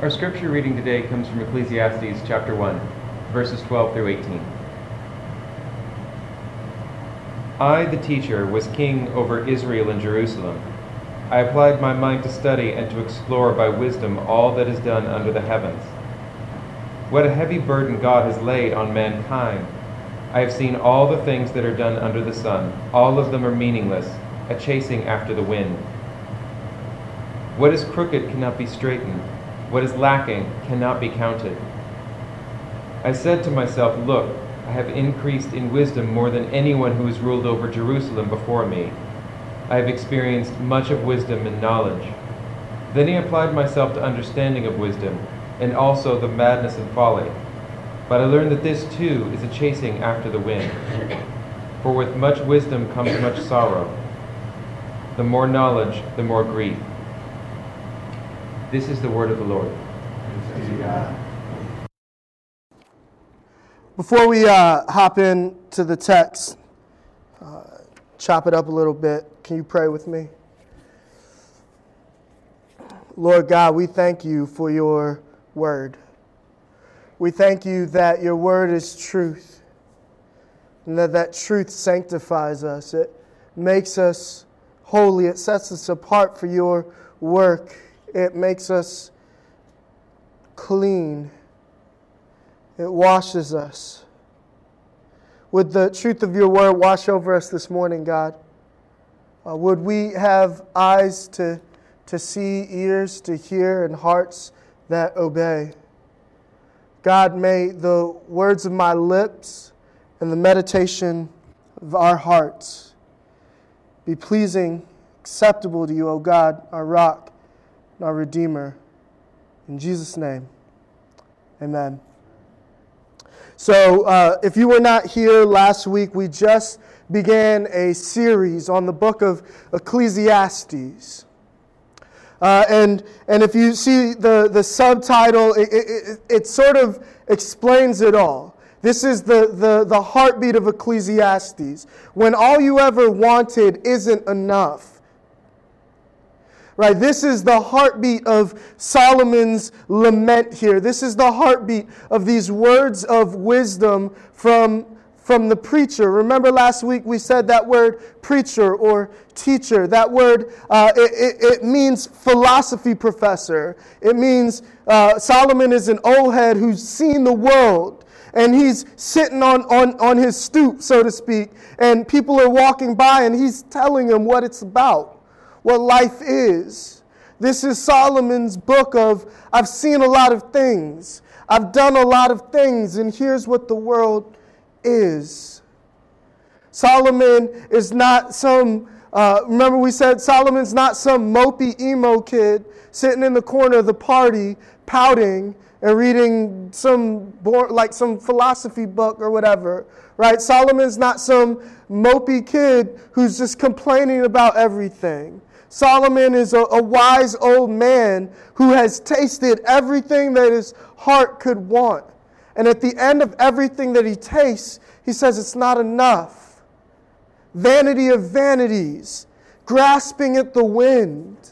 Our scripture reading today comes from Ecclesiastes chapter 1, verses 12 through 18. I, the teacher, was king over Israel and Jerusalem. I applied my mind to study and to explore by wisdom all that is done under the heavens. What a heavy burden God has laid on mankind. I have seen all the things that are done under the sun. All of them are meaningless, a chasing after the wind. What is crooked cannot be straightened. What is lacking cannot be counted. I said to myself, Look, I have increased in wisdom more than anyone who has ruled over Jerusalem before me. I have experienced much of wisdom and knowledge. Then he applied myself to understanding of wisdom, and also the madness and folly. But I learned that this too is a chasing after the wind. For with much wisdom comes much sorrow. The more knowledge, the more grief. This is the word of the Lord. Before we uh, hop into the text, uh, chop it up a little bit, can you pray with me? Lord God, we thank you for your word. We thank you that your word is truth and that that truth sanctifies us. It makes us holy. It sets us apart for your work. It makes us clean. It washes us. Would the truth of your word wash over us this morning, God? Uh, would we have eyes to, to see, ears to hear, and hearts that obey? God, may the words of my lips and the meditation of our hearts be pleasing, acceptable to you, O God, our rock and our Redeemer. In Jesus' name, amen. So, uh, if you were not here last week, we just began a series on the book of Ecclesiastes. Uh, and, and if you see the, the subtitle, it, it, it, sort of explains it all. This is the, the, the heartbeat of Ecclesiastes. When all you ever wanted isn't enough. Right? This is the heartbeat of Solomon's lament here. This is the heartbeat of these words of wisdom from from the preacher. Remember last week we said that word preacher or teacher. That word, uh, it, it, it, means philosophy professor. It means uh, Solomon is an old head who's seen the world and he's sitting on, on, on his stoop, so to speak, and people are walking by and he's telling them what it's about, what life is. This is Solomon's book of, I've seen a lot of things. I've done a lot of things, and here's what the world is. Solomon is not some, uh, remember we said Solomon's not some mopey emo kid sitting in the corner of the party pouting and reading some, like some philosophy book or whatever, right? Solomon's not some mopey kid who's just complaining about everything. Solomon is a, a, wise old man who has tasted everything that his heart could want. And at the end of everything that he tastes, he says it's not enough. Vanity of vanities, grasping at the wind.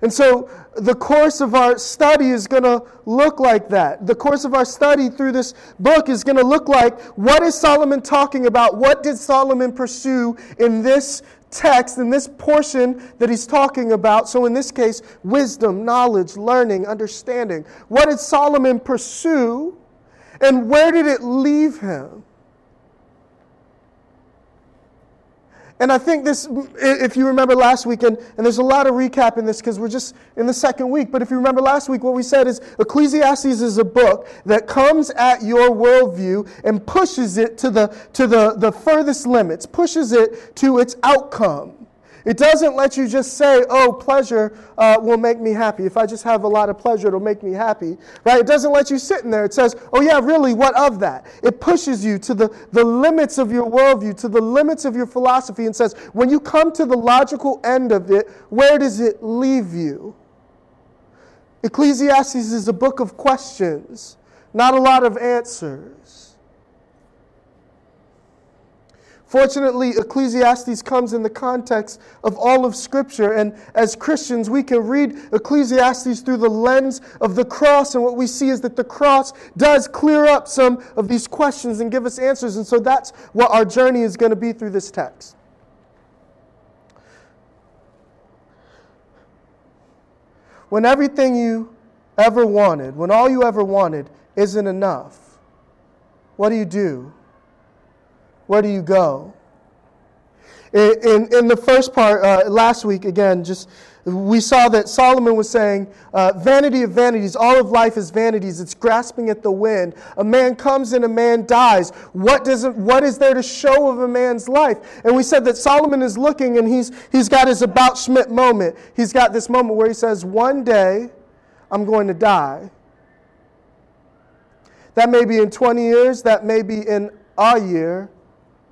And so the course of our study is going to look like that. The course of our study through this book is going to look like what is Solomon talking about? What did Solomon pursue in this text, in this portion that he's talking about. So, in this case, wisdom, knowledge, learning, understanding. What did Solomon pursue, and where did it leave him? And I think this, if you remember last week, and, and there's a lot of recap in this because we're just in the second week, but if you remember last week, what we said is Ecclesiastes is a book that comes at your worldview and pushes it to the, to the, the furthest limits, pushes it to its outcome. It doesn't let you just say, oh, pleasure uh, will make me happy. If I just have a lot of pleasure, it'll make me happy. Right? It doesn't let you sit in there. It says, oh, yeah, really, what of that? It pushes you to the, the limits of your worldview, to the limits of your philosophy, and says, when you come to the logical end of it, where does it leave you? Ecclesiastes is a book of questions, not a lot of answers. Fortunately, Ecclesiastes comes in the context of all of Scripture. And as Christians, we can read Ecclesiastes through the lens of the cross. And what we see is that the cross does clear up some of these questions and give us answers. And so that's what our journey is going to be through this text. When everything you ever wanted, when all you ever wanted isn't enough, what do you do? Where do you go? In, in, the first part, uh, last week, again, just we saw that Solomon was saying, uh, Vanity of vanities, all of life is vanities. It's grasping at the wind. A man comes and a man dies. What, does it, what is there to show of a man's life? And we said that Solomon is looking and he's, he's got his about Schmidt moment. He's got this moment where he says, One day I'm going to die. That may be in 20 years, that may be in a year.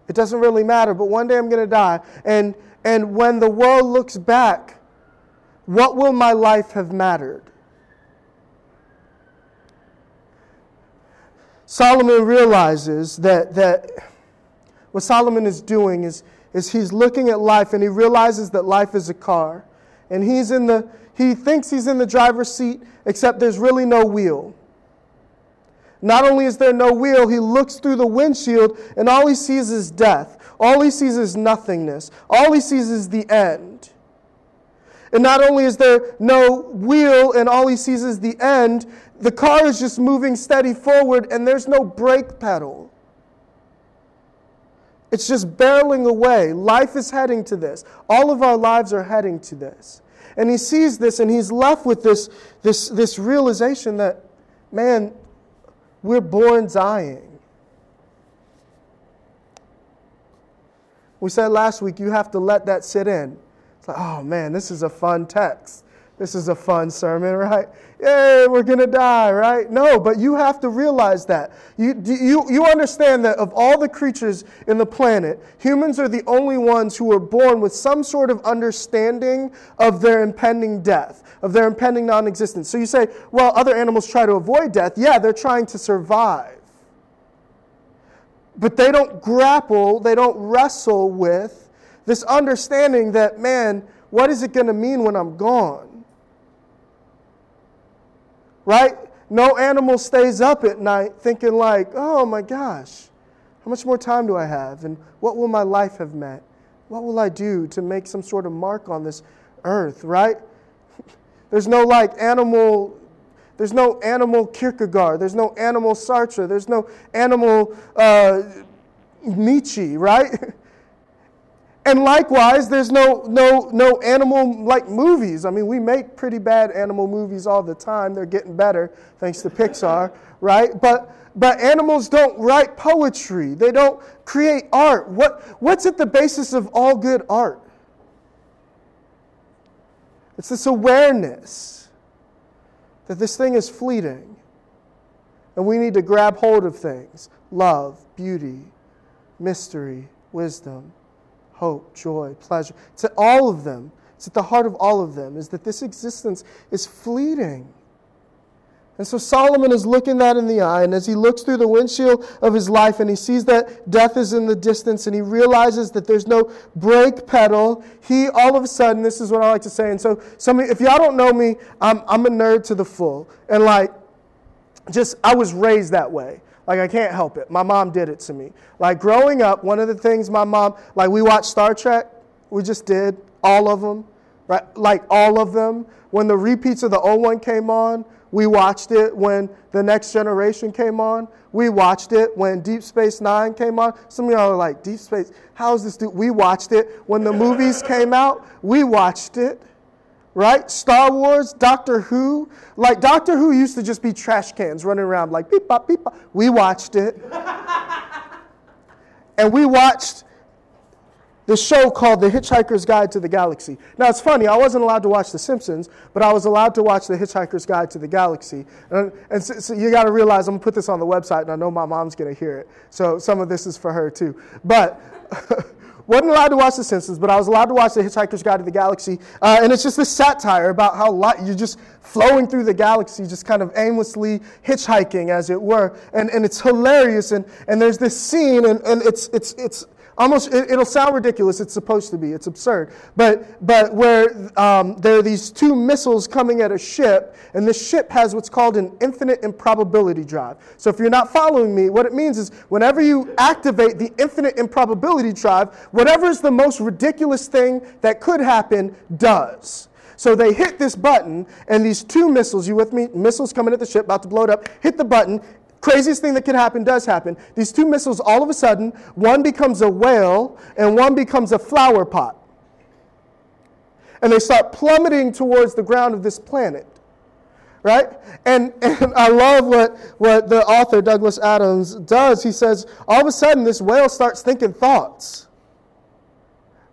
It doesn't really matter, but one day I'm going to die. And, and when the world looks back, what will my life have mattered? Solomon realizes that, that what Solomon is doing is, is he's looking at life and he realizes that life is a car. And he's in the, he thinks he's in the driver's seat, except there's really no wheel. Not only is there no wheel, he looks through the windshield and all he sees is death. All he sees is nothingness. All he sees is the end. And not only is there no wheel and all he sees is the end, the car is just moving steady forward and there's no brake pedal. It's just barreling away. Life is heading to this. All of our lives are heading to this. And he sees this and he's left with this, this, this realization that, man, we're born dying. We said last week, you have to let that sit in. It's like, oh man, this is a fun text. This is a fun sermon, right? Yay, we're going to die, right? No, but you have to realize that. You, you, you understand that of all the creatures in the planet, humans are the only ones who are born with some sort of understanding of their impending death, of their impending non existence. So you say, well, other animals try to avoid death. Yeah, they're trying to survive. But they don't grapple, they don't wrestle with this understanding that, man, what is it going to mean when I'm gone? Right? No animal stays up at night thinking, like, oh my gosh, how much more time do I have? And what will my life have meant? What will I do to make some sort of mark on this earth, right? There's no like animal, there's no animal Kierkegaard, there's no animal Sartre, there's no animal uh, Nietzsche, right? And likewise, there's no, no, no animal like movies. I mean, we make pretty bad animal movies all the time. They're getting better thanks to Pixar, right? But, but animals don't write poetry, they don't create art. What, what's at the basis of all good art? It's this awareness that this thing is fleeting. And we need to grab hold of things love, beauty, mystery, wisdom hope, joy, pleasure. It's at all of them. It's at the heart of all of them, is that this existence is fleeting. And so Solomon is looking that in the eye, and as he looks through the windshield of his life and he sees that death is in the distance and he realizes that there's no brake pedal, he all of a sudden, this is what I like to say, and so some if y'all don't know me, I'm, I'm a nerd to the full. And like, just, I was raised that way. Like, I can't help it. My mom did it to me. Like, growing up, one of the things my mom, like, we watched Star Trek. We just did all of them, right? Like, all of them. When the repeats of the old one came on, we watched it. When The Next Generation came on, we watched it. When Deep Space Nine came on, some of y'all are like, Deep Space, how's this dude? We watched it. When the movies came out, we watched it right? Star Wars, Doctor Who. Like, Doctor Who used to just be trash cans running around like beep, bop, beep, bop. We watched it. and we watched the show called The Hitchhiker's Guide to the Galaxy. Now, it's funny, I wasn't allowed to watch The Simpsons, but I was allowed to watch The Hitchhiker's Guide to the Galaxy. And, and so, so you got to realize I'm going to put this on the website, and I know my mom's going to hear it. So some of this is for her, too. But. wasn't allowed to watch The Simpsons, but I was allowed to watch The Hitchhiker's Guide to the Galaxy. Uh, and it's just this satire about how you're just flowing through the galaxy, just kind of aimlessly hitchhiking, as it were. And, and it's hilarious. And, and there's this scene, and, and it's, it's, it's almost it, will sound ridiculous it's supposed to be it's absurd. But but where um, there are these two missiles coming at a ship and the ship has what's called an infinite improbability drive. So if you're not following me what it means is whenever you activate the infinite improbability drive whatever is the most ridiculous thing that could happen does. So they hit this button, and these two missiles, you with me? Missiles coming at the ship, about to blow it up, hit the button, Craziest thing that could happen does happen. These two missiles, all of a sudden, one becomes a whale and one becomes a flower pot. And they start plummeting towards the ground of this planet. Right? And, and I love what, what the author, Douglas Adams, does. He says, all of a sudden, this whale starts thinking thoughts.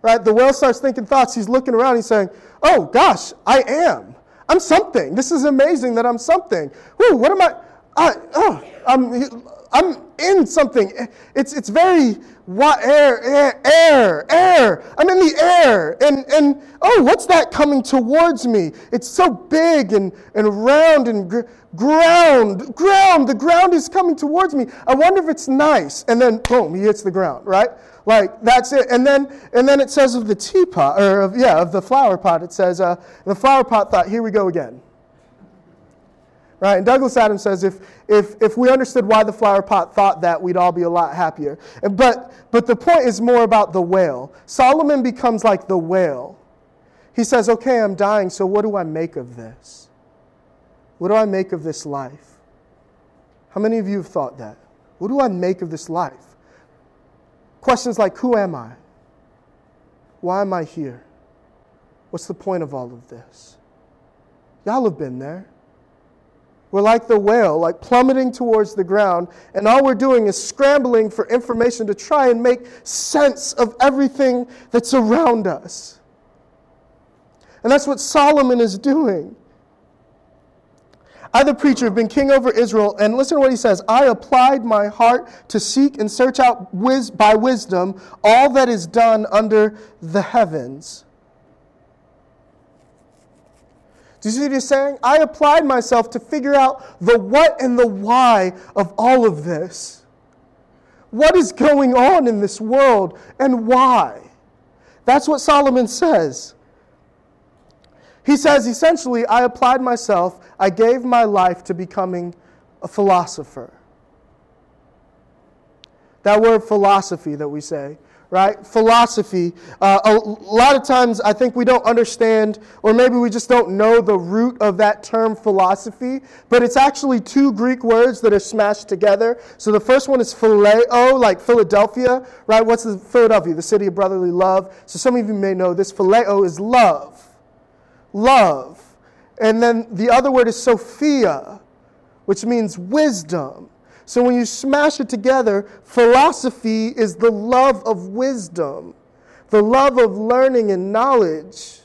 Right? The whale starts thinking thoughts. He's looking around. He's saying, oh, gosh, I am. I'm something. This is amazing that I'm something. Whew, what am I? I, oh, I'm, I'm in something. It's, it's very what, air, air, air, air. I'm in the air. And, and oh, what's that coming towards me? It's so big and, and round and gr- ground, ground. The ground is coming towards me. I wonder if it's nice. And then, boom, he hits the ground, right? Like that's it. And then, and then it says of the teapot, or of, yeah, of the flower pot, it says, uh, the flower pot thought, here we go again right? And Douglas Adams says if, if, if we understood why the flower pot thought that, we'd all be a lot happier. But, but the point is more about the whale. Solomon becomes like the whale. He says, okay, I'm dying, so what do I make of this? What do I make of this life? How many of you have thought that? What do I make of this life? Questions like, who am I? Why am I here? What's the point of all of this? Y'all have been there. We're like the whale, like plummeting towards the ground, and all we're doing is scrambling for information to try and make sense of everything that's around us. And that's what Solomon is doing. I, the preacher, have been king over Israel, and listen to what he says I applied my heart to seek and search out by wisdom all that is done under the heavens. Do you see what he's saying? I applied myself to figure out the what and the why of all of this. What is going on in this world and why? That's what Solomon says. He says essentially, I applied myself, I gave my life to becoming a philosopher. That word philosophy that we say right? Philosophy. Uh, a lot of times I think we don't understand, or maybe we just don't know the root of that term philosophy, but it's actually two Greek words that are smashed together. So the first one is phileo, like Philadelphia, right? What's the Philadelphia? The city of brotherly love. So some of you may know this. Phileo is love. Love. And then the other word is Sophia, which means wisdom. So when you smash it together, philosophy is the love of wisdom, the love of learning and knowledge.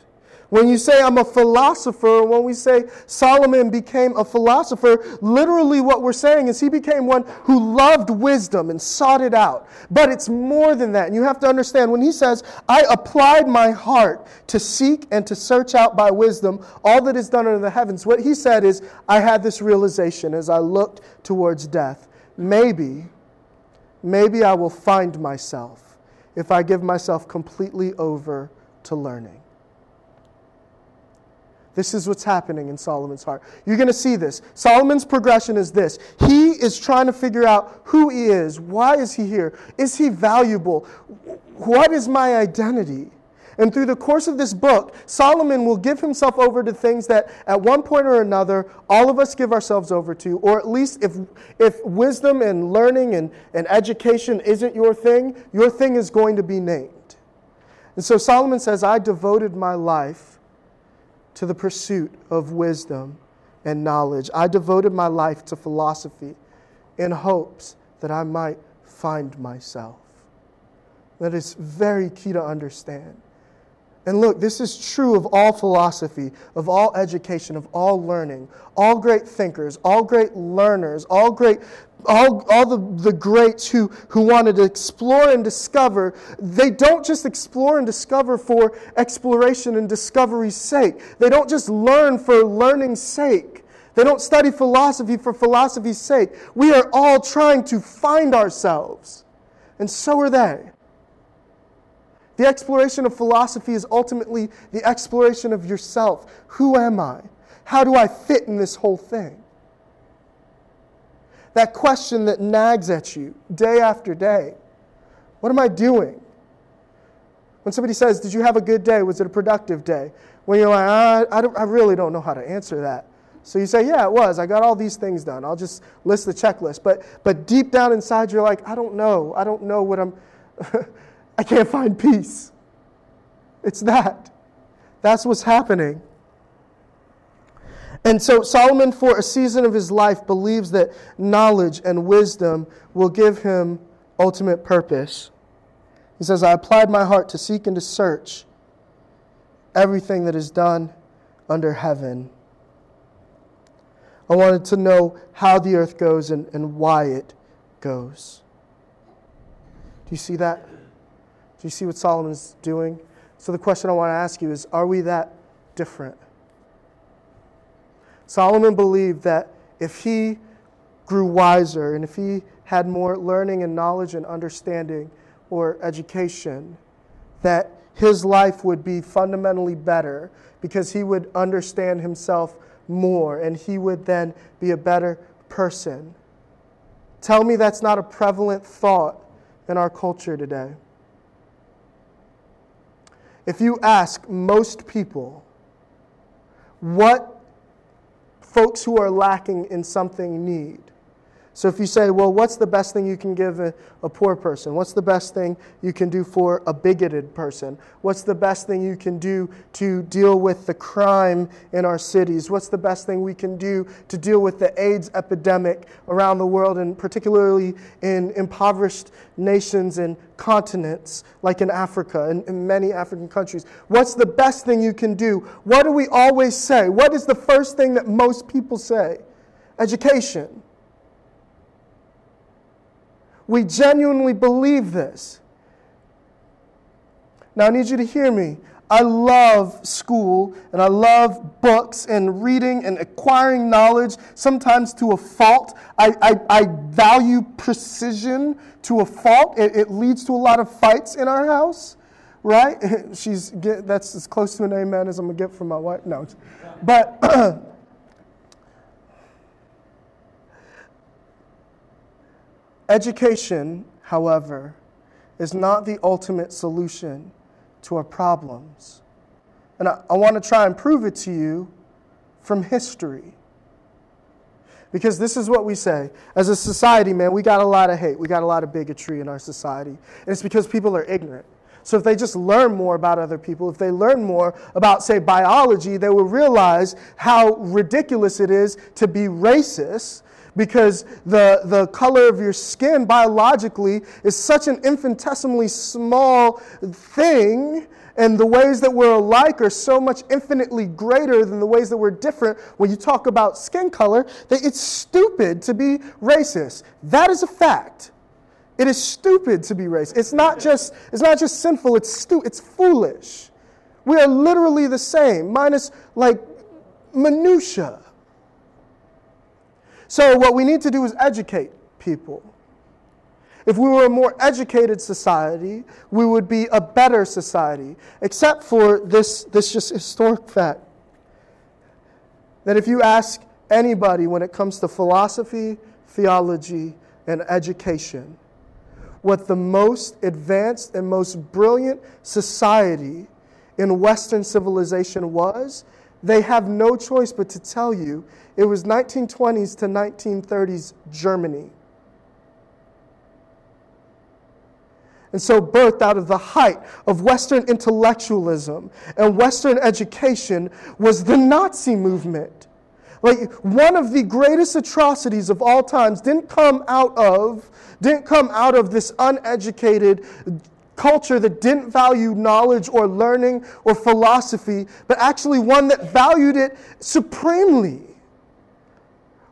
When you say I'm a philosopher, when we say Solomon became a philosopher, literally what we're saying is he became one who loved wisdom and sought it out. But it's more than that. And you have to understand when he says, I applied my heart to seek and to search out by wisdom all that is done under the heavens, what he said is, I had this realization as I looked towards death. Maybe, maybe I will find myself if I give myself completely over to learning. This is what's happening in Solomon's heart. You're going to see this. Solomon's progression is this he is trying to figure out who he is. Why is he here? Is he valuable? What is my identity? And through the course of this book, Solomon will give himself over to things that at one point or another, all of us give ourselves over to, or at least if, if wisdom and learning and, and education isn't your thing, your thing is going to be named. And so Solomon says, I devoted my life to the pursuit of wisdom and knowledge. I devoted my life to philosophy in hopes that I might find myself. That is very key to understand. And look, this is true of all philosophy, of all education, of all learning. All great thinkers, all great learners, all great all, all the, the greats who, who wanted to explore and discover, they don't just explore and discover for exploration and discovery's sake. They don't just learn for learning's sake. They don't study philosophy for philosophy's sake. We are all trying to find ourselves. And so are they. The exploration of philosophy is ultimately the exploration of yourself. Who am I? How do I fit in this whole thing? That question that nags at you day after day What am I doing? When somebody says, Did you have a good day? Was it a productive day? When you're like, I, I, I really don't know how to answer that. So you say, Yeah, it was. I got all these things done. I'll just list the checklist. But, but deep down inside, you're like, I don't know. I don't know what I'm. I can't find peace. It's that. That's what's happening. And so Solomon, for a season of his life, believes that knowledge and wisdom will give him ultimate purpose. He says, I applied my heart to seek and to search everything that is done under heaven. I wanted to know how the earth goes and, and why it goes. Do you see that? Do you see what Solomon's doing? So, the question I want to ask you is Are we that different? Solomon believed that if he grew wiser and if he had more learning and knowledge and understanding or education, that his life would be fundamentally better because he would understand himself more and he would then be a better person. Tell me that's not a prevalent thought in our culture today. If you ask most people, what folks who are lacking in something need. So if you say, well, what's the best thing you can give a, a, poor person? What's the best thing you can do for a bigoted person? What's the best thing you can do to deal with the crime in our cities? What's the best thing we can do to deal with the AIDS epidemic around the world, and particularly in impoverished nations and continents like in Africa and in many African countries? What's the best thing you can do? What do we always say? What is the first thing that most people say? Education. We genuinely believe this. Now, I need you to hear me. I love school and I love books and reading and acquiring knowledge, sometimes to a fault. I, I, I value precision to a fault. It, it, leads to a lot of fights in our house, right? She's that's as close to an amen as I'm gonna get from my wife. No, but Education, however, is not the ultimate solution to our problems. And I, I want to try and prove it to you from history. Because this is what we say. As a society, man, we got a lot of hate. We got a lot of bigotry in our society. And it's because people are ignorant. So if they just learn more about other people, if they learn more about, say, biology, they will realize how ridiculous it is to be racist because the, the color of your skin biologically is such an infinitesimally small thing and the ways that we're alike are so much infinitely greater than the ways that we're different when you talk about skin color that it's stupid to be racist. That is a fact. It is stupid to be racist. It's not just, it's not just sinful, it's, stu- it's foolish. We are literally the same, minus like minutia. So, what we need to do is educate people. If we were a more educated society, we would be a better society, except for this, this just historic fact that if you ask anybody when it comes to philosophy, theology, and education, what the most advanced and most brilliant society in Western civilization was, they have no choice but to tell you it was 1920s to 1930s Germany. And so, birthed out of the height of Western intellectualism and Western education was the Nazi movement. Like, one of the greatest atrocities of all times didn't come out of, didn't come out of this uneducated culture that didn't value knowledge or learning or philosophy, but actually one that valued it supremely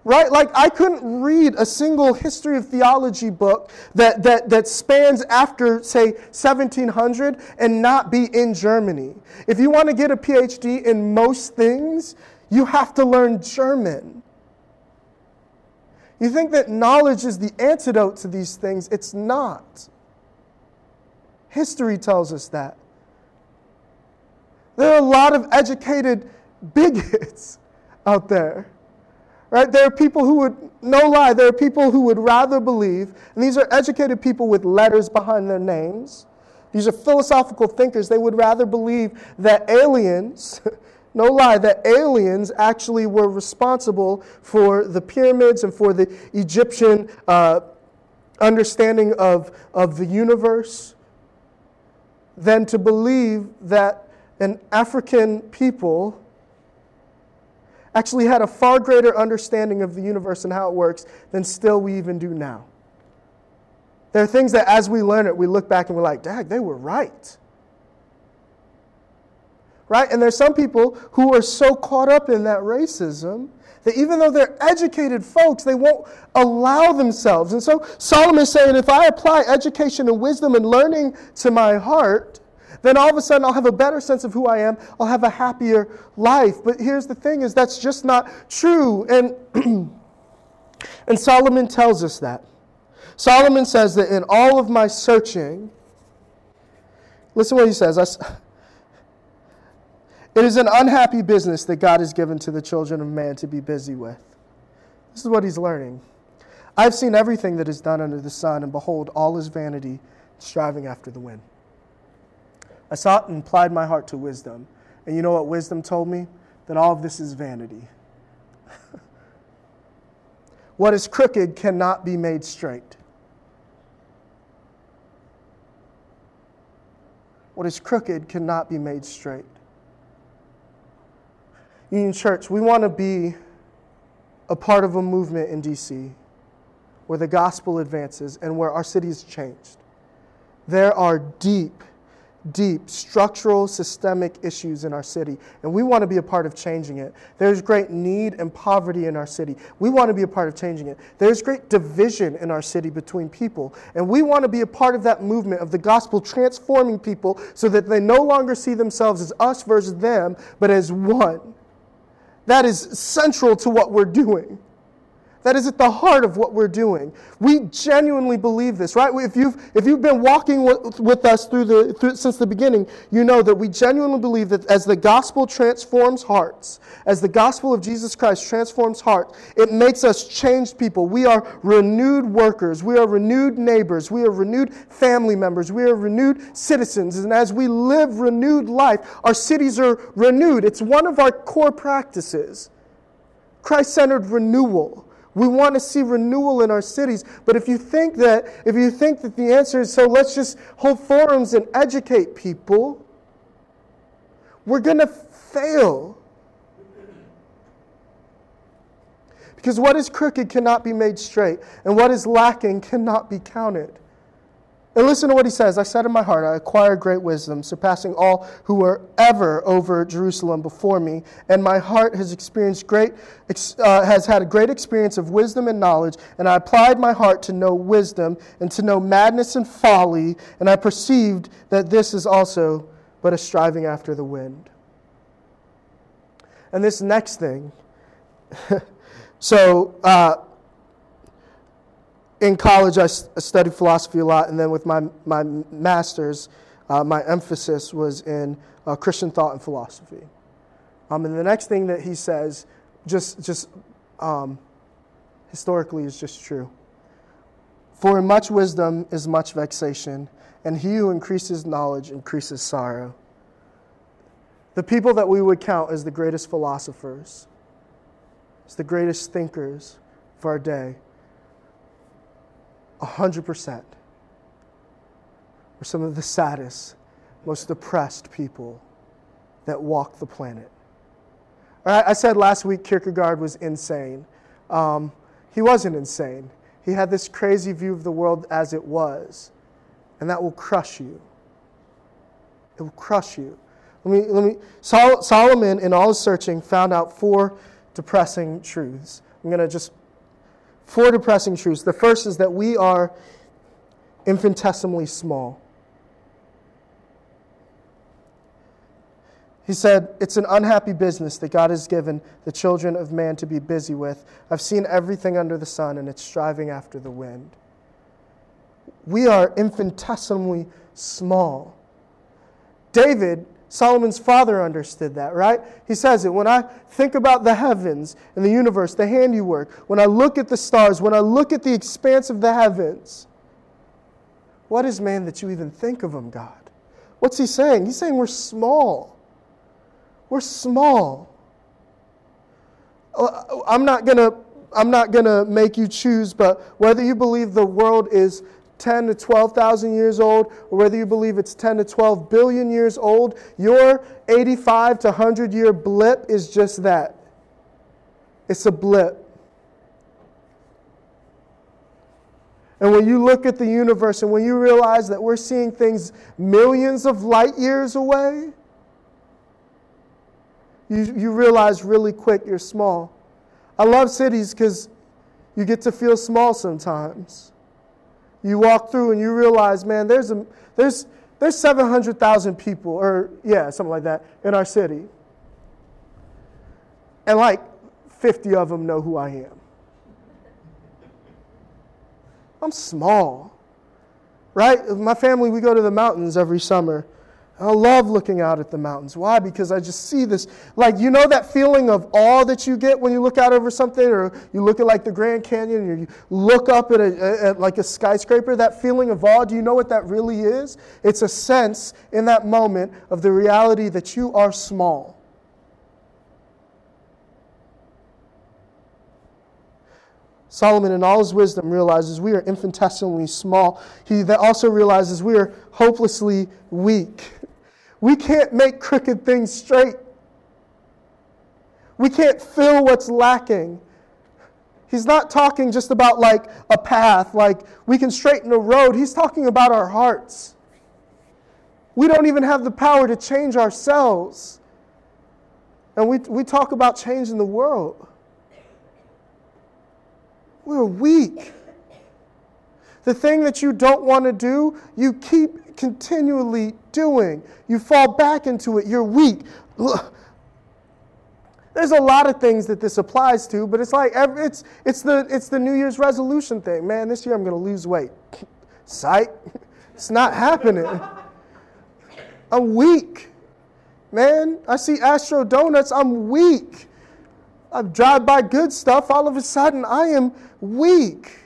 right? Like, I couldn't read a single history of theology book that, that, that spans after, say, 1700 and not be in Germany. If you want to get a PhD in most things, you have to learn German. You think that knowledge is the antidote to these things? It's not. History tells us that. There are a lot of educated bigots out there. Right? There are people who would, no lie, there are people who would rather believe, and these are educated people with letters behind their names. These are philosophical thinkers. They would rather believe that aliens, no lie, that aliens actually were responsible for the pyramids and for the Egyptian uh, understanding of, of the universe than to believe that an African people actually had a far greater understanding of the universe and how it works than still we even do now. There are things that as we learn it, we look back and we're like, Dad, they were right. Right? And there's some people who are so caught up in that racism that even though they're educated folks, they won't allow themselves. And so Solomon is saying, if I apply education and wisdom and learning to my heart, then all of a sudden I'll have a better sense of who I am. I'll have a happier life. But here's the thing is that's just not true. And and Solomon tells us that. Solomon says that in all of my searching, listen what he says. It is an unhappy business that God has given to the children of man to be busy with. This is what he's learning. I've seen everything that is done under the sun, and behold, all is vanity, striving after the wind. I sought and applied my heart to wisdom. And you know what wisdom told me? That all of this is vanity. what is crooked cannot be made straight. What is crooked cannot be made straight. Union Church, we want to be a part of a movement in DC where the gospel advances and where our city is changed. There are deep, deep structural, systemic issues in our city, and we want to be a part of changing it. There's great need and poverty in our city. We want to be a part of changing it. There's great division in our city between people, and we want to be a part of that movement of the gospel transforming people so that they no longer see themselves as us versus them, but as one. That is central to what we're doing. That is at the heart of what we're doing. We genuinely believe this, right? If you've, if you've been walking with, with us through the, through, since the beginning, you know that we genuinely believe that as the gospel transforms hearts, as the gospel of Jesus Christ transforms hearts, it makes us changed people. We are renewed workers. We are renewed neighbors. We are renewed family members. We are renewed citizens. And as we live renewed life, our cities are renewed. It's one of our core practices Christ centered renewal. We want to see renewal in our cities. But if you think that if you think that the answer is so let's just hold forums and educate people, we're going to fail. Because what is crooked cannot be made straight, and what is lacking cannot be counted. And listen to what he says I said in my heart, I acquired great wisdom, surpassing all who were ever over Jerusalem before me. And my heart has experienced great, uh, has had a great experience of wisdom and knowledge. And I applied my heart to know wisdom and to know madness and folly. And I perceived that this is also but a striving after the wind. And this next thing, so, uh, in college, I studied philosophy a lot, and then with my, my master's, uh, my emphasis was in uh, Christian thought and philosophy. Um, and the next thing that he says, just, just um, historically, is just true. For in much wisdom is much vexation, and he who increases knowledge increases sorrow. The people that we would count as the greatest philosophers, as the greatest thinkers of our day, 100% were some of the saddest, most depressed people that walk the planet. I said last week Kierkegaard was insane. Um, he wasn't insane. He had this crazy view of the world as it was, and that will crush you. It will crush you. Let me, let me, Sol- Solomon, in all his searching, found out four depressing truths. I'm going to just Four depressing truths. The first is that we are infinitesimally small. He said, It's an unhappy business that God has given the children of man to be busy with. I've seen everything under the sun, and it's striving after the wind. we are infinitesimally small. David, Solomon's father, understood that, right? He says it when I think about the heavens and the universe, the handiwork, when I look at the stars, when I look at the expanse of the heavens, what is man that you even think of him, God? What's he saying? He's saying we're small. We're small. Uh, I'm not going to I'm not going to make you choose, but whether you believe the world is 10 to 12,000 years old, or whether you believe it's 10 to 12 billion years old, your 85 to 100 year blip is just that. It's a blip. And when you look at the universe and when you realize that we're seeing things millions of light years away, you, you realize really quick you're small. I love cities because you get to feel small sometimes. You walk through and you realize, man, there's, a, there's, there's 700,000 people, or yeah, something like that, in our city. And like 50 of them know who I am. I'm small, right? My family, we go to the mountains every summer. I love looking out at the mountains. Why? Because I just see this. Like, you know that feeling of awe that you get when you look out over something, or you look at like the Grand Canyon, or you look up at, a, at like a skyscraper? That feeling of awe, do you know what that really is? It's a sense in that moment of the reality that you are small. Solomon, in all his wisdom, realizes we are infinitesimally small. He that also realizes we are hopelessly weak. We can't make crooked things straight. We can't fill what's lacking. He's not talking just about like a path, like we can straighten a road. He's talking about our hearts. We don't even have the power to change ourselves. And we, we talk about changing the world. We're weak. The thing that you don't want to do, you keep continually doing. You fall back into it. You're weak. There's a lot of things that this applies to, but it's like it's, it's, the, it's the New Year's resolution thing. Man, this year I'm going to lose weight. Sight. It's not happening. I'm weak. Man, I see Astro Doughnuts. I'm weak. I drive by good stuff, all of a sudden I am weak.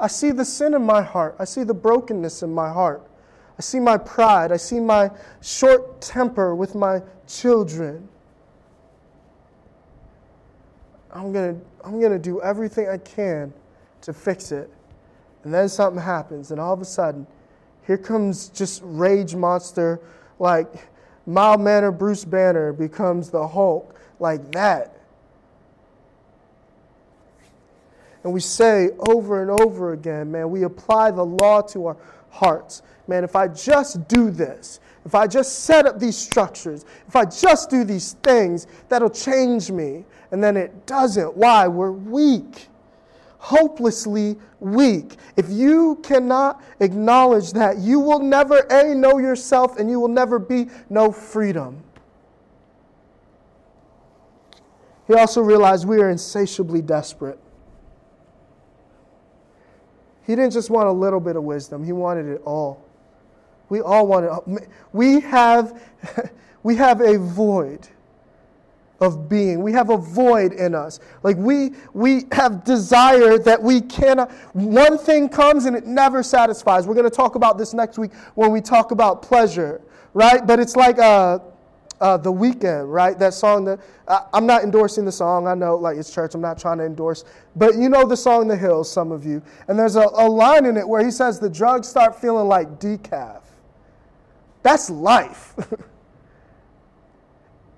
I see the sin in my heart. I see the brokenness in my heart. I see my pride. I see my short temper with my children. I'm going to I'm going to do everything I can to fix it. And then something happens, and all of a sudden, here comes just rage monster like mild mannered Bruce Banner becomes the Hulk like that. And we say over and over again, man, we apply the law to our hearts. Man, if I just do this, if I just set up these structures, if I just do these things, that'll change me. And then it doesn't. Why? We're weak, hopelessly weak. If you cannot acknowledge that, you will never, A, know yourself, and you will never be no freedom. He also realized we are insatiably desperate. He didn't just want a little bit of wisdom, he wanted it all. We all want it. We have, we have a void of being. We have a void in us. Like we we have desire that we cannot one thing comes and it never satisfies. We're going to talk about this next week when we talk about pleasure, right? But it's like uh uh, the Weeknd, right? That song that I, I'm not endorsing the song. I know, like it's church. I'm not trying to endorse, but you know the song "The Hills." Some of you, and there's a, a line in it where he says the drugs start feeling like decaf. That's life.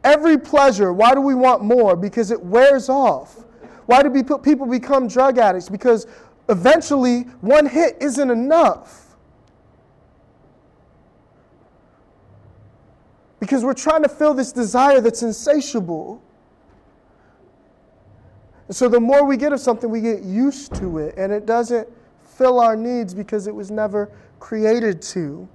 Every pleasure. Why do we want more? Because it wears off. Why do people become drug addicts? Because eventually one hit isn't enough. Because we're trying to fill this desire that's insatiable. And so the more we get of something, we get used to it, and it doesn't fill our needs because it was never created to.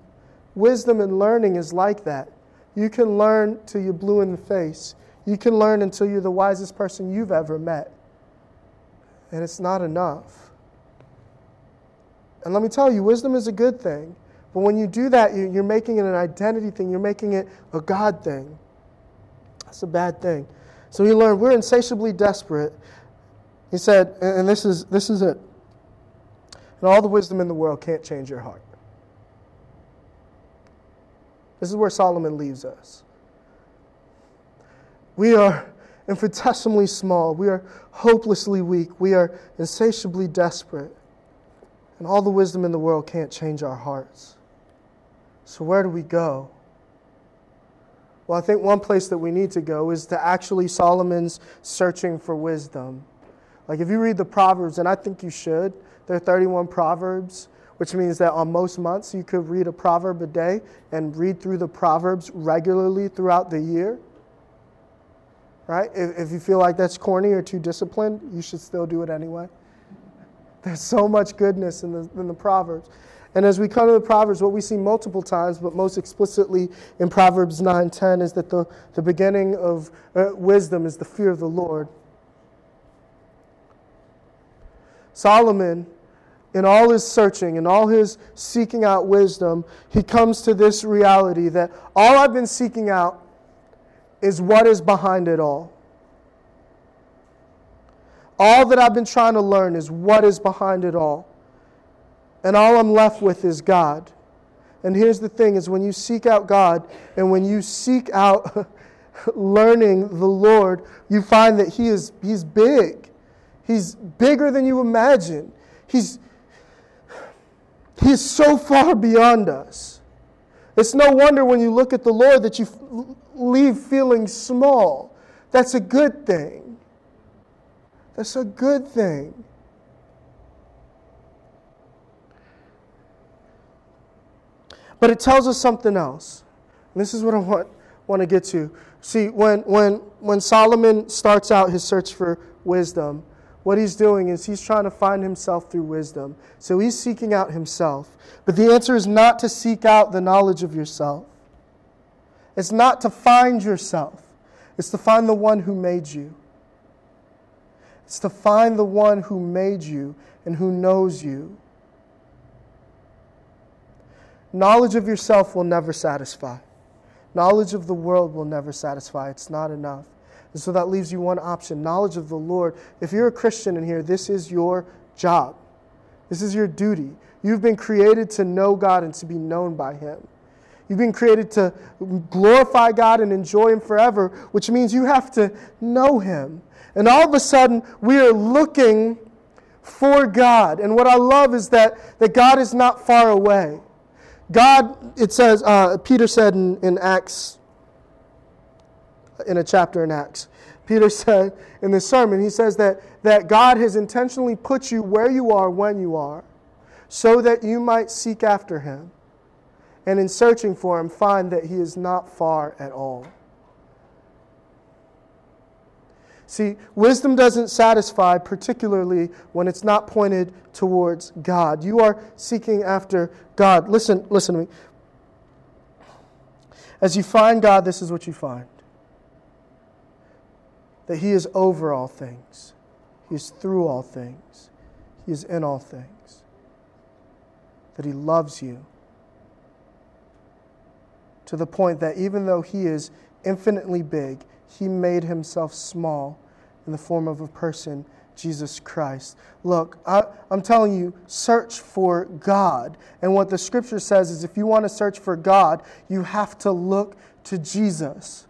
Wisdom and learning is like that. You can learn till you're blue in the face. You can learn until you're the wisest person you've ever met. And it's not enough. And let me tell you, wisdom is a good thing. But when you do that, you're making it an identity thing, you're making it a God thing. That's a bad thing. So he learned we're insatiably desperate. He said, and this is, this is it. And all the wisdom in the world can't change your heart. This is where Solomon leaves us. We are infinitesimally small. We are hopelessly weak. We are insatiably desperate. And all the wisdom in the world can't change our hearts. So, where do we go? Well, I think one place that we need to go is to actually Solomon's searching for wisdom. Like, if you read the Proverbs, and I think you should, there are 31 Proverbs, which means that on most months you could read a proverb a day and read through the Proverbs regularly throughout the year. Right? If, if you feel like that's corny or too disciplined, you should still do it anyway. There's so much goodness in the, in the Proverbs. And as we come to the Proverbs, what we see multiple times, but most explicitly in Proverbs 9:10, is that the, the beginning of uh, wisdom is the fear of the Lord. Solomon, in all his searching, in all his seeking out wisdom, he comes to this reality that all I've been seeking out is what is behind it all. All that I've been trying to learn is what is behind it all. And all I'm left with is God. And here's the thing is when you seek out God and when you seek out learning the Lord, you find that he is he's big. He's bigger than you imagine. He's he's so far beyond us. It's no wonder when you look at the Lord that you leave feeling small. That's a good thing. That's a good thing. But it tells us something else. And this is what I want, want to get to. See, when, when, when Solomon starts out his search for wisdom, what he's doing is he's trying to find himself through wisdom. So he's seeking out himself. But the answer is not to seek out the knowledge of yourself, it's not to find yourself, it's to find the one who made you. It's to find the one who made you and who knows you. Knowledge of yourself will never satisfy. Knowledge of the world will never satisfy. It's not enough. And so that leaves you one option knowledge of the Lord. If you're a Christian in here, this is your job, this is your duty. You've been created to know God and to be known by Him. You've been created to glorify God and enjoy Him forever, which means you have to know Him. And all of a sudden, we are looking for God. And what I love is that, that God is not far away. God, it says, uh, Peter said in, in Acts, in a chapter in Acts, Peter said in this sermon, he says that, that God has intentionally put you where you are when you are so that you might seek after him. And in searching for him, find that he is not far at all. See, wisdom doesn't satisfy, particularly when it's not pointed towards God. You are seeking after God. Listen, listen to me. As you find God, this is what you find that He is over all things, He is through all things, He is in all things, that He loves you. To the point that even though He is infinitely big, he made himself small in the form of a person, Jesus Christ. Look, I, am telling you, search for God. And what the scripture says is if you want to search for God, you have to look to Jesus.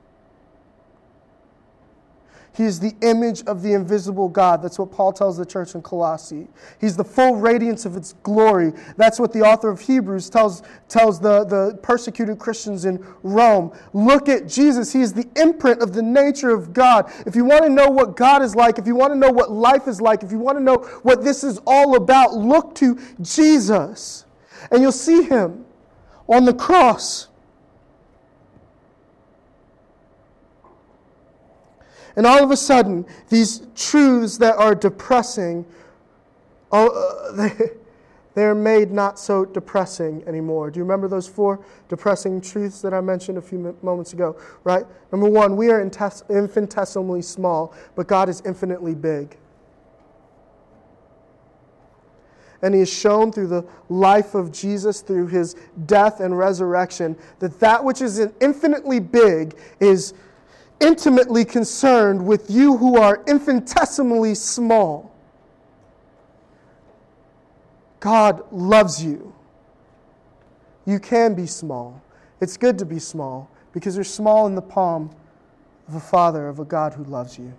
He is the image of the invisible God. That's what Paul tells the church in Colossae. He's the full radiance of its glory. That's what the author of Hebrews tells, tells the, the persecuted Christians in Rome. Look at Jesus. He is the imprint of the nature of God. If you want to know what God is like, if you want to know what life is like, if you want to know what this is all about, look to Jesus. And you'll see him on the cross And all of a sudden, these truths that are depressing, uh, they, they're made not so depressing anymore. Do you remember those four depressing truths that I mentioned a few moments ago? Right? Number one, we are infinitesimally small, but God is infinitely big. and he has shown through the life of Jesus, through his death and resurrection, that that which is infinitely big is intimately concerned with you who are infinitesimally small. God loves you. You can be small. It's good to be small because you're small in the palm of a Father, of a God who loves you.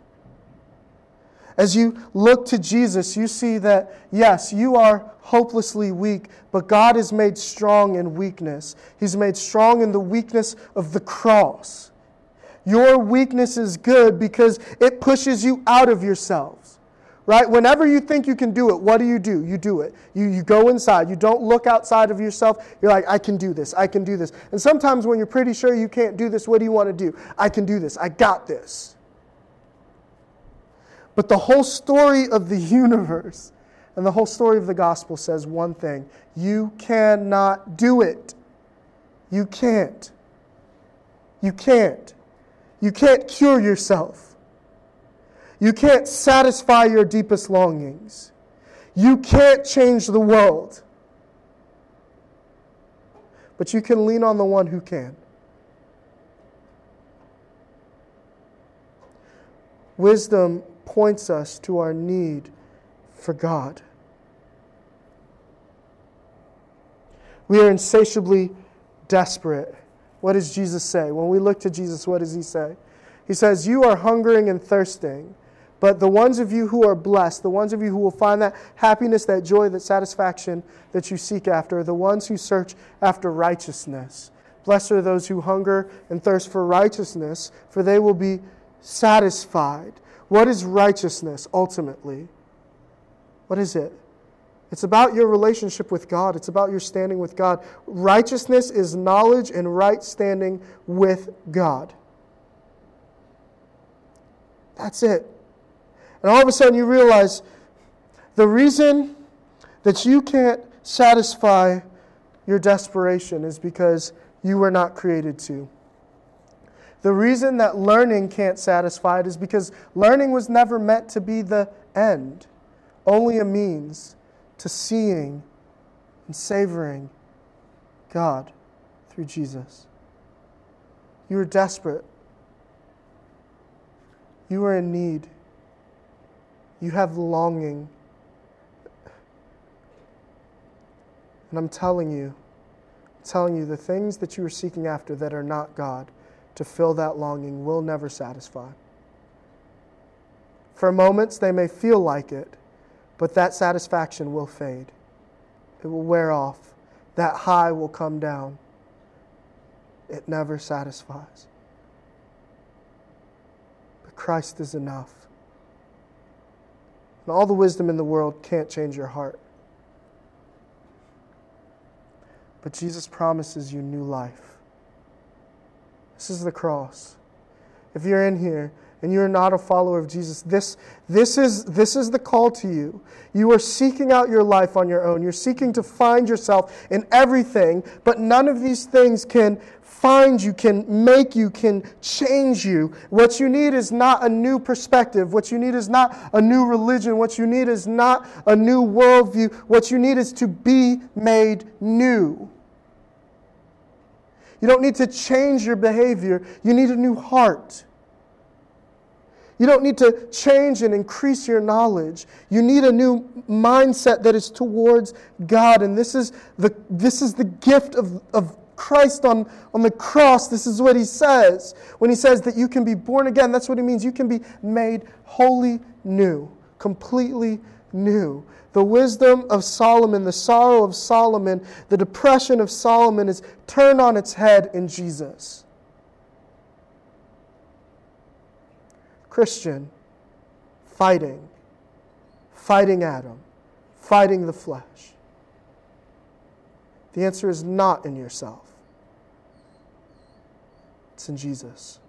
As you look to Jesus, you see that, yes, you are hopelessly weak, but God is made strong in weakness. He's made strong in the weakness of the cross. Your weakness is good because it pushes you out of yourselves. Right? Whenever you think you can do it, what do you do? You do it. You, you go inside. You don't look outside of yourself. You're like, I can do this. I can do this. And sometimes when you're pretty sure you can't do this, what do you want to do? I can do this. I got this. But the whole story of the universe and the whole story of the gospel says one thing you cannot do it. You can't. You can't. You can't cure yourself. You can't satisfy your deepest longings. You can't change the world. But you can lean on the one who can. Wisdom points us to our need for God. We are insatiably desperate. What does Jesus say? When we look to Jesus, what does he say? He says, You are hungering and thirsting, but the ones of you who are blessed, the ones of you who will find that happiness, that joy, that satisfaction that you seek after, are the ones who search after righteousness. Blessed are those who hunger and thirst for righteousness, for they will be satisfied. What is righteousness ultimately? What is it? It's about your relationship with God. It's about your standing with God. Righteousness is knowledge and right standing with God. That's it. And all of a sudden you realize the reason that you can't satisfy your desperation is because you were not created to. The reason that learning can't satisfy it is because learning was never meant to be the end, only a means to seeing and savoring God through Jesus. You are desperate. You are in need. You have longing. And I'm telling you, I'm telling you, the things that you are seeking after that are not God to fill that longing will never satisfy. For moments, they may feel like it, but that satisfaction will fade. It will wear off. That high will come down. It never satisfies. But Christ is enough. And all the wisdom in the world can't change your heart. But Jesus promises you new life. This is the cross. If you're in here and you're not a follower of Jesus, this, this, is, this is the call to you. You are seeking out your life on your own. You're seeking to find yourself in everything, but none of these things can find you, can make you, can change you. What you need is not a new perspective. What you need is not a new religion. What you need is not a new worldview. What you need is to be made new. You don't need to change your behavior, you need a new heart. You don't need to change and increase your knowledge. You need a new mindset that is towards God. And this is the, this is the gift of, of Christ on, on the cross. This is what he says. When he says that you can be born again, that's what he means. You can be made wholly new, completely new. The wisdom of Solomon, the sorrow of Solomon, the depression of Solomon is turned on its head in Jesus. Christian, fighting, fighting Adam, fighting the flesh. The answer is not in yourself, it's in Jesus.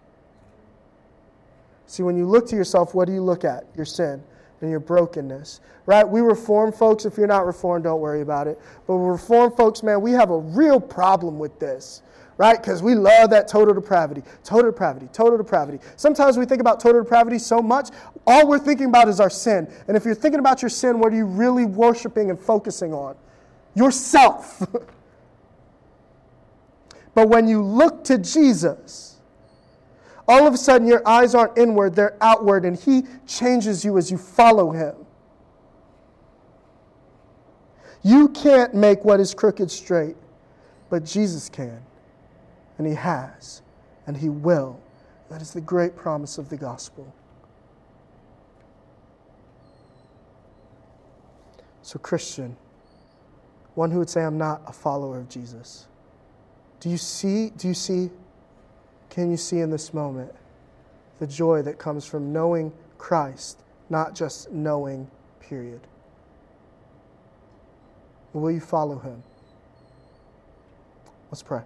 See, when you look to yourself, what do you look at? Your sin and your brokenness. Right? We reform folks, if you're not reformed, don't worry about it. But reform folks, man, we have a real problem with this. Right? Because we love that total depravity, total depravity, total depravity. Sometimes we think about total depravity so much, all we're thinking about is our sin. And if you're thinking about your sin, what are you really worshiping and focusing on? Yourself. but when you look to Jesus, all of a sudden your eyes aren't inward, they're outward, and He changes you as you follow Him. You can't make what is crooked straight, but Jesus can. And He has, and He will. That is the great promise of the gospel. So, Christian, one who would say, I'm not a follower of Jesus. Do you see? Do you see? Can you see in this moment the joy that comes from knowing Christ, not just knowing, period? Will you follow him? Let's pray.